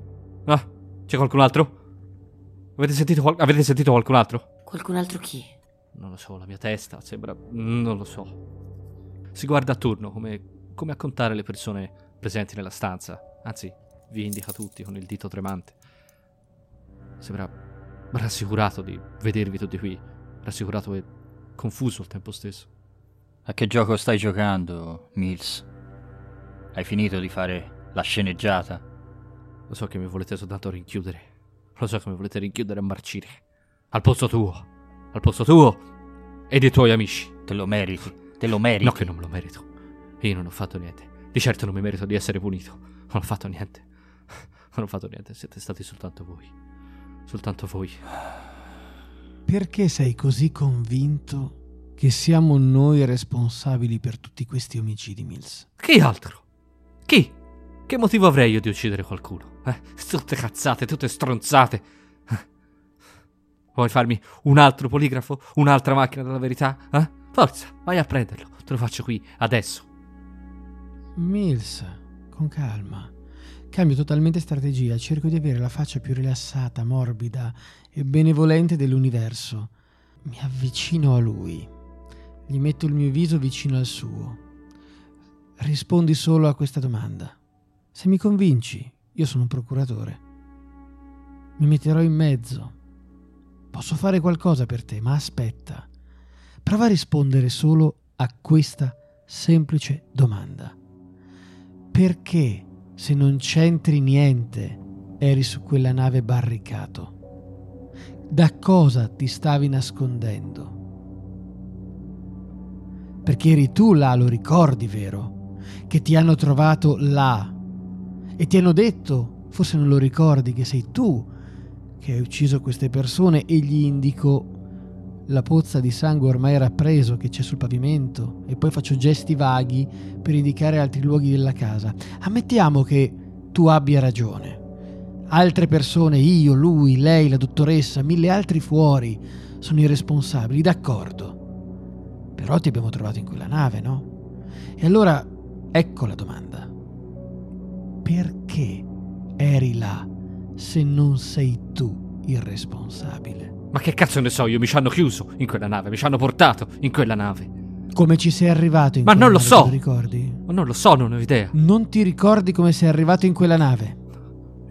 Ah, c'è qualcun altro? Avete sentito, qual- avete sentito qualcun altro? Qualcun altro chi? Non lo so, la mia testa sembra... non lo so. Si guarda attorno come, come a contare le persone presenti nella stanza. Anzi, vi indica tutti con il dito tremante. Sembra rassicurato di vedervi tutti qui. Rassicurato e confuso al tempo stesso. A che gioco stai giocando, Mills? Hai finito di fare la sceneggiata? Lo so che mi volete soltanto rinchiudere. Lo so che mi volete rinchiudere a marcire. Al posto tuo. Al posto tuo e dei tuoi amici. Te lo meriti, te lo meriti. No che non me lo merito. Io non ho fatto niente. Di certo non mi merito di essere punito. Non ho fatto niente. *laughs* Non ho fatto niente, siete stati soltanto voi. Soltanto voi. Perché sei così convinto che siamo noi responsabili per tutti questi omicidi, Mills? Chi altro? Chi? Che motivo avrei io di uccidere qualcuno? Eh? Tutte cazzate, tutte stronzate. Eh? Vuoi farmi un altro poligrafo? Un'altra macchina della verità? Eh? Forza, vai a prenderlo. Te lo faccio qui, adesso. Mills, con calma. Cambio totalmente strategia, cerco di avere la faccia più rilassata, morbida e benevolente dell'universo. Mi avvicino a lui. Gli metto il mio viso vicino al suo. Rispondi solo a questa domanda. Se mi convinci, io sono un procuratore. Mi metterò in mezzo. Posso fare qualcosa per te, ma aspetta. Prova a rispondere solo a questa semplice domanda. Perché, se non c'entri niente, eri su quella nave barricato? Da cosa ti stavi nascondendo? Perché eri tu là, lo ricordi, vero? Che ti hanno trovato là e ti hanno detto, forse non lo ricordi, che sei tu che hai ucciso queste persone e gli indicò la pozza di sangue ormai rappreso che c'è sul pavimento e poi faccio gesti vaghi per indicare altri luoghi della casa. Ammettiamo che tu abbia ragione. Altre persone, io, lui, lei, la dottoressa, mille altri fuori, sono i responsabili, d'accordo. Però ti abbiamo trovato in quella nave, no? E allora ecco la domanda. Perché eri là se non sei tu il responsabile? Ma che cazzo ne so io? Mi ci hanno chiuso in quella nave, mi ci hanno portato in quella nave. Come ci sei arrivato in Ma quella non lo nave, so. te lo ricordi? Ma non lo so, non ho idea. Non ti ricordi come sei arrivato in quella nave?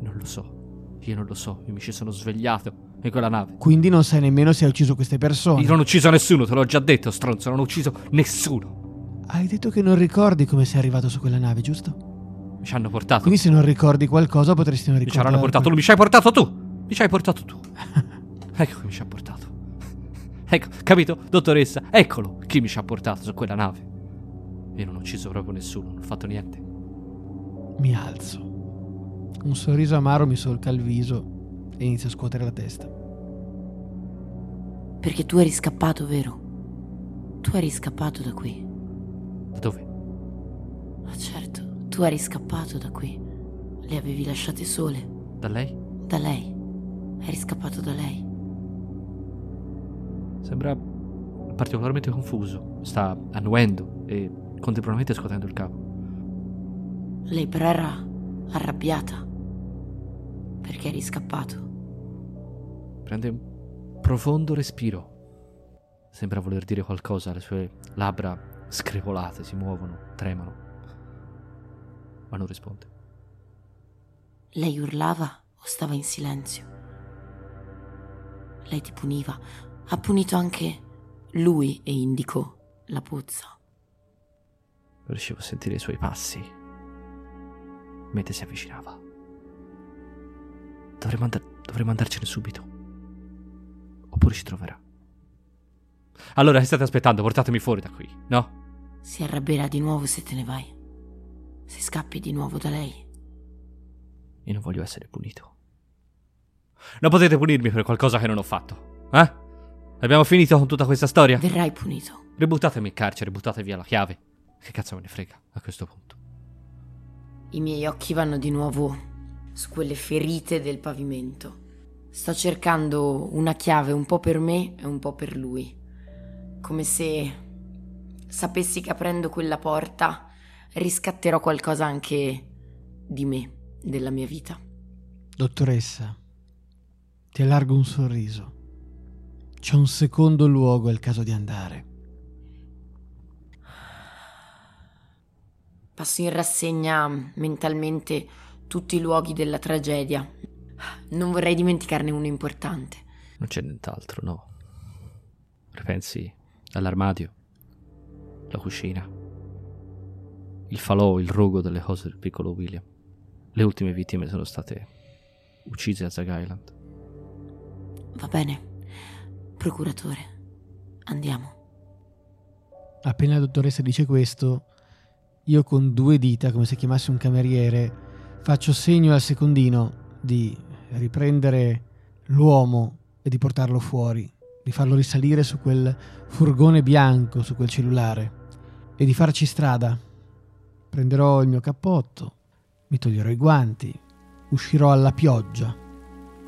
Non lo so. Io non lo so, io mi ci sono svegliato in quella nave. Quindi non sai nemmeno se hai ucciso queste persone. Io non ho ucciso nessuno, te l'ho già detto, stronzo, non ho ucciso nessuno. Hai detto che non ricordi come sei arrivato su quella nave, giusto? Mi ci hanno portato. Quindi se non ricordi qualcosa potresti non Mi ci ricordare. avranno portato, tu mi ci hai portato tu. Mi ci hai portato tu. *laughs* ecco chi mi ci ha portato. Ecco, capito, dottoressa? Eccolo chi mi ci ha portato su quella nave. Io non ho ucciso proprio nessuno, non ho fatto niente. Mi alzo. Un sorriso amaro mi solca il viso e inizio a scuotere la testa. Perché tu eri scappato, vero? Tu eri scappato da qui. Da dove? Ma certo, tu eri scappato da qui. Le avevi lasciate sole. Da lei? Da lei. Eri scappato da lei. Sembra particolarmente confuso. Sta annuendo e contemporaneamente scuotendo il capo. Lei però era arrabbiata perché eri scappato. Prende un profondo respiro. Sembra voler dire qualcosa, le sue labbra screpolate si muovono, tremano, ma non risponde. Lei urlava o stava in silenzio? Lei ti puniva. Ha punito anche lui e indicò la puzza. Riuscivo a sentire i suoi passi mentre si avvicinava. Dovremmo, andar- dovremmo andarcene subito. Oppure ci troverà. Allora, che state aspettando? Portatemi fuori da qui, no? Si arrabbierà di nuovo se te ne vai. Se scappi di nuovo da lei. Io non voglio essere punito. Non potete punirmi per qualcosa che non ho fatto, eh? Abbiamo finito con tutta questa storia? Verrai punito. Ributtatemi in carcere, buttate via la chiave. Che cazzo me ne frega a questo punto? I miei occhi vanno di nuovo su quelle ferite del pavimento. Sto cercando una chiave un po' per me e un po' per lui. Come se sapessi che aprendo quella porta riscatterò qualcosa anche di me, della mia vita. Dottoressa, ti allargo un sorriso. C'è un secondo luogo, è il caso di andare. Passo in rassegna mentalmente tutti i luoghi della tragedia. Non vorrei dimenticarne uno importante. Non c'è nient'altro, no. Ripensi all'armadio, la cucina, il falò, il rogo delle cose del piccolo William. Le ultime vittime sono state uccise a Zag Island. Va bene. Procuratore, andiamo. Appena la dottoressa dice questo, io con due dita, come se chiamasse un cameriere, faccio segno al secondino di riprendere l'uomo e di portarlo fuori, di farlo risalire su quel furgone bianco, su quel cellulare e di farci strada. Prenderò il mio cappotto, mi toglierò i guanti, uscirò alla pioggia.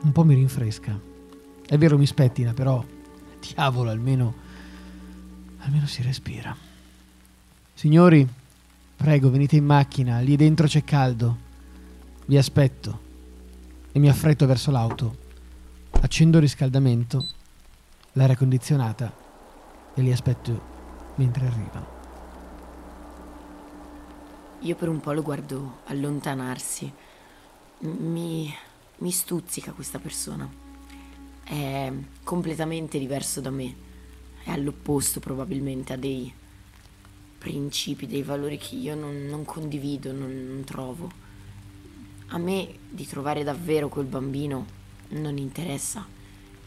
Un po' mi rinfresca. È vero, mi spettina, però diavolo, almeno almeno si respira. Signori, prego, venite in macchina, lì dentro c'è caldo. Vi aspetto. E mi affretto verso l'auto. Accendo il riscaldamento, l'aria condizionata e li aspetto mentre arrivano. Io per un po' lo guardo allontanarsi. Mi, mi stuzzica questa persona. È completamente diverso da me. È all'opposto probabilmente a dei principi, dei valori che io non, non condivido, non, non trovo. A me di trovare davvero quel bambino non interessa.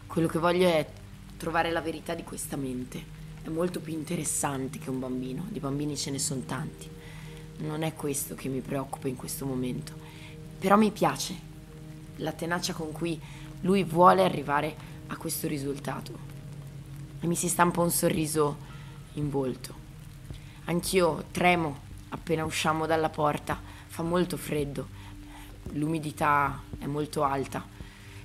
Quello che voglio è trovare la verità di questa mente. È molto più interessante che un bambino. Di bambini ce ne sono tanti. Non è questo che mi preoccupa in questo momento. Però mi piace la tenacia con cui lui vuole arrivare a questo risultato. E mi si stampa un sorriso in volto. Anch'io tremo appena usciamo dalla porta. Fa molto freddo. L'umidità è molto alta.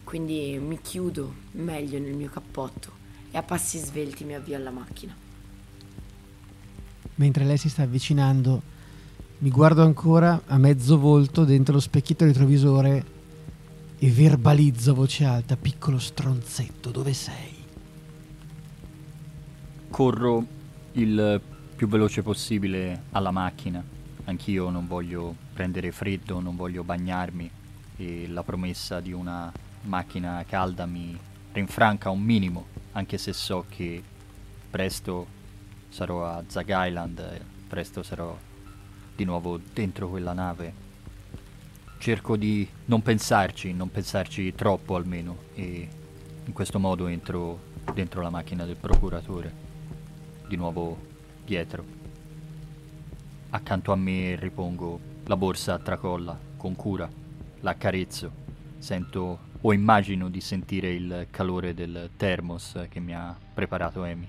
Quindi mi chiudo meglio nel mio cappotto e a passi svelti mi avvio alla macchina. Mentre lei si sta avvicinando, mi guardo ancora a mezzo volto dentro lo specchietto retrovisore e verbalizzo a voce alta, piccolo stronzetto, dove sei? Corro il più veloce possibile alla macchina. Anch'io non voglio prendere freddo, non voglio bagnarmi e la promessa di una macchina calda mi rinfranca un minimo, anche se so che presto sarò a Zag Island, presto sarò di nuovo dentro quella nave. Cerco di non pensarci, non pensarci troppo almeno e in questo modo entro dentro la macchina del procuratore. Di nuovo dietro. Accanto a me ripongo la borsa a tracolla con cura, la accarezzo, sento o immagino di sentire il calore del thermos che mi ha preparato Amy.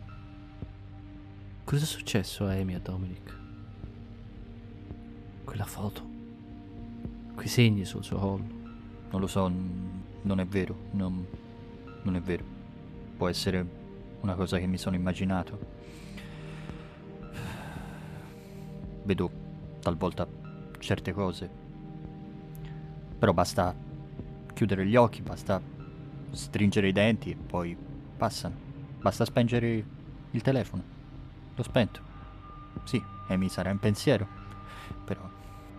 Cosa è successo a Amy e a Dominic? Quella foto. Quei segni sul suo collo. Non lo so, non è vero, non, non è vero. Può essere una cosa che mi sono immaginato. Vedo talvolta certe cose. Però basta chiudere gli occhi, basta stringere i denti e poi passano. Basta spengere il telefono. L'ho spento. Sì, e mi sarà in pensiero, però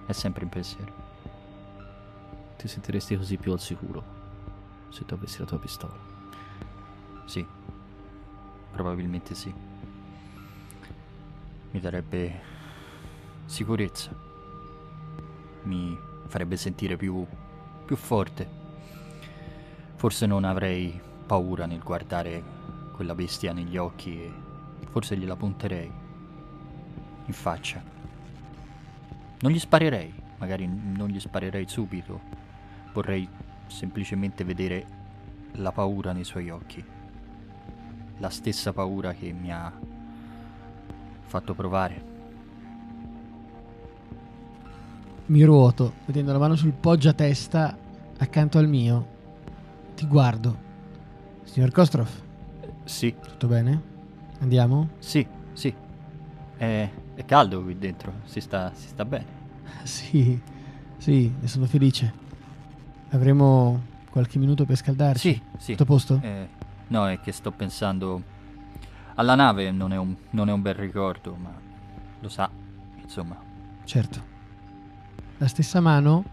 è sempre in pensiero. Ti sentiresti così più al sicuro se tu avessi la tua pistola. Sì, probabilmente sì. Mi darebbe sicurezza. Mi farebbe sentire più, più forte. Forse non avrei paura nel guardare quella bestia negli occhi e forse gliela punterei in faccia. Non gli sparerei, magari non gli sparerei subito, Vorrei semplicemente vedere la paura nei suoi occhi. La stessa paura che mi ha fatto provare. Mi ruoto, mettendo la mano sul poggiatesta accanto al mio. Ti guardo. Signor Kostrov? Sì. Tutto bene? Andiamo? Sì, sì. È, è caldo qui dentro, si sta, si sta bene. *laughs* Sì, sì, ne sono felice. Avremo qualche minuto per scaldarci? Sì, sì. Tutto a posto? Eh, no, è che sto pensando... Alla nave non è, un, non è un bel ricordo, ma lo sa, insomma. Certo. La stessa mano,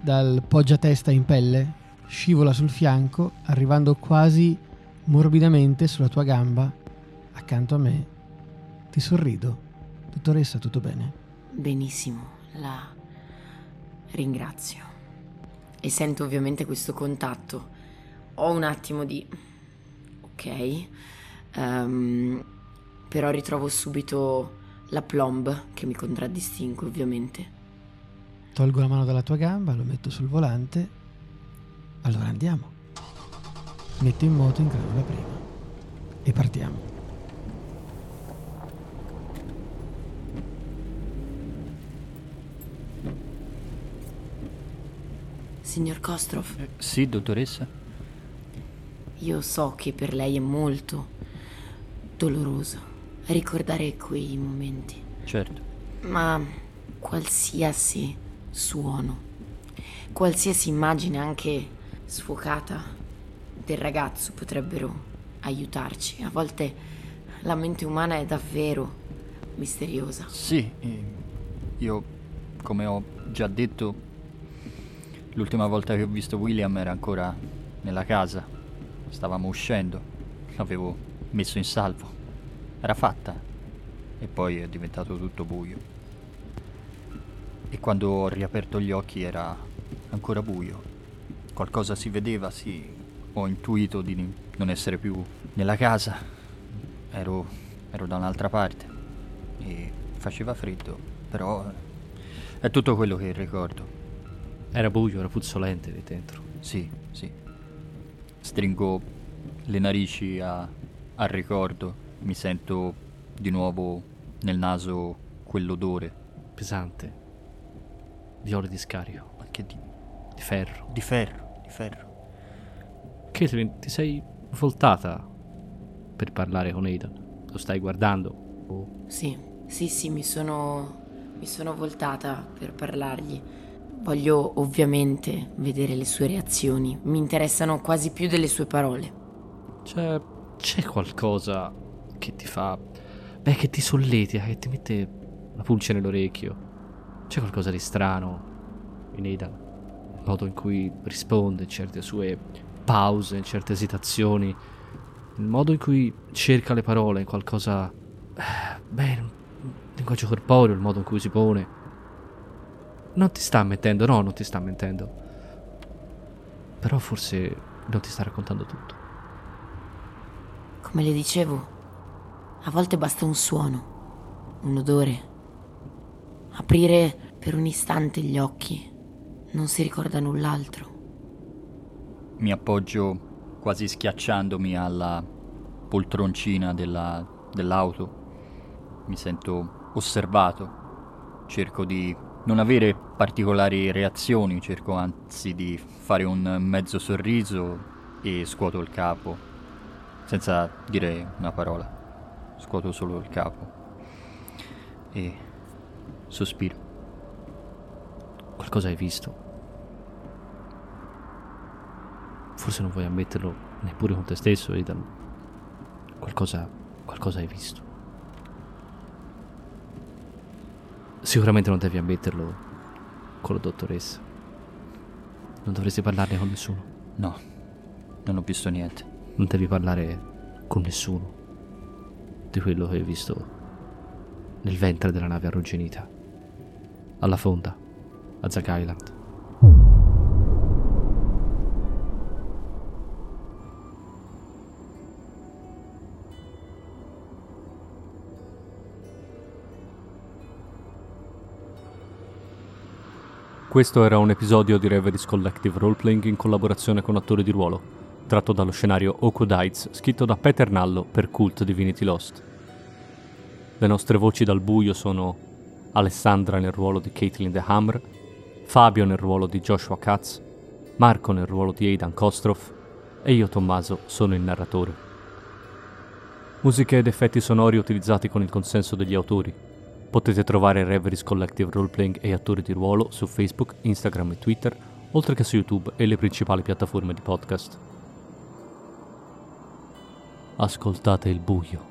dal poggiatesta in pelle, scivola sul fianco, arrivando quasi morbidamente sulla tua gamba, accanto a me. Ti sorrido. Dottoressa, tutto bene? Benissimo, la ringrazio e sento ovviamente questo contatto. Ho un attimo di... ok, um, però ritrovo subito la plomb che mi contraddistingue ovviamente. Tolgo la mano dalla tua gamba, lo metto sul volante. Allora andiamo. Metto in moto in grado la prima. E partiamo. Signor Kostrov? Eh, sì, dottoressa? Io so che per lei è molto doloroso ricordare quei momenti. Certo. Ma qualsiasi suono, qualsiasi immagine anche sfocata del ragazzo potrebbero aiutarci. A volte la mente umana è davvero misteriosa. Sì, io, come ho già detto, L'ultima volta che ho visto William era ancora nella casa. Stavamo uscendo. L'avevo messo in salvo. Era fatta. E poi è diventato tutto buio. E quando ho riaperto gli occhi era ancora buio. Qualcosa si vedeva, sì. Ho intuito di non essere più nella casa. Ero, ero da un'altra parte. E faceva freddo. Però è tutto quello che ricordo. Era buio, era puzzolente lì dentro. Sì, sì. Stringo le narici a, al ricordo, mi sento di nuovo nel naso quell'odore. Pesante. Di olio di scarico. Anche di... Di ferro. Di ferro, di ferro. Caitlin, ti sei voltata per parlare con Aidan? Lo stai guardando? Oh. Sì, sì, sì, mi sono... mi sono voltata per parlargli. Voglio ovviamente vedere le sue reazioni, mi interessano quasi più delle sue parole. C'è, c'è qualcosa che ti fa... Beh, che ti solletica, che ti mette la pulce nell'orecchio. C'è qualcosa di strano in Aidan. Il modo in cui risponde certe sue pause, certe esitazioni. Il modo in cui cerca le parole, qualcosa... Eh, beh, un linguaggio corporeo, il modo in cui si pone. Non ti sta mentendo, no, non ti sta mentendo. Però forse non ti sta raccontando tutto. Come le dicevo, a volte basta un suono, un odore. Aprire per un istante gli occhi, non si ricorda null'altro. Mi appoggio quasi schiacciandomi alla poltroncina della, dell'auto. Mi sento osservato. Cerco di non avere particolari reazioni, cerco anzi di fare un mezzo sorriso e scuoto il capo. senza dire una parola. Scuoto solo il capo e sospiro. Qualcosa hai visto? Forse non vuoi ammetterlo neppure con te stesso, Aidan. Qualcosa, qualcosa hai visto. Sicuramente non devi ammetterlo con la dottoressa. Non dovresti parlarne con nessuno. No, non ho visto niente. Non devi parlare con nessuno di quello che hai visto nel ventre della nave arrugginita. Alla fonda, a Zack Island. Questo era un episodio di Reveries Collective Roleplaying in collaborazione con attori di ruolo, tratto dallo scenario Heights, scritto da Peter Nallo per Cult Divinity Lost. Le nostre voci dal buio sono Alessandra nel ruolo di Caitlin The Hammer, Fabio nel ruolo di Joshua Katz, Marco nel ruolo di Aidan Kostroff e io Tommaso sono il narratore. Musiche ed effetti sonori utilizzati con il consenso degli autori, Potete trovare Reveries Collective Roleplaying e attori di ruolo su Facebook, Instagram e Twitter, oltre che su YouTube e le principali piattaforme di podcast. Ascoltate il buio.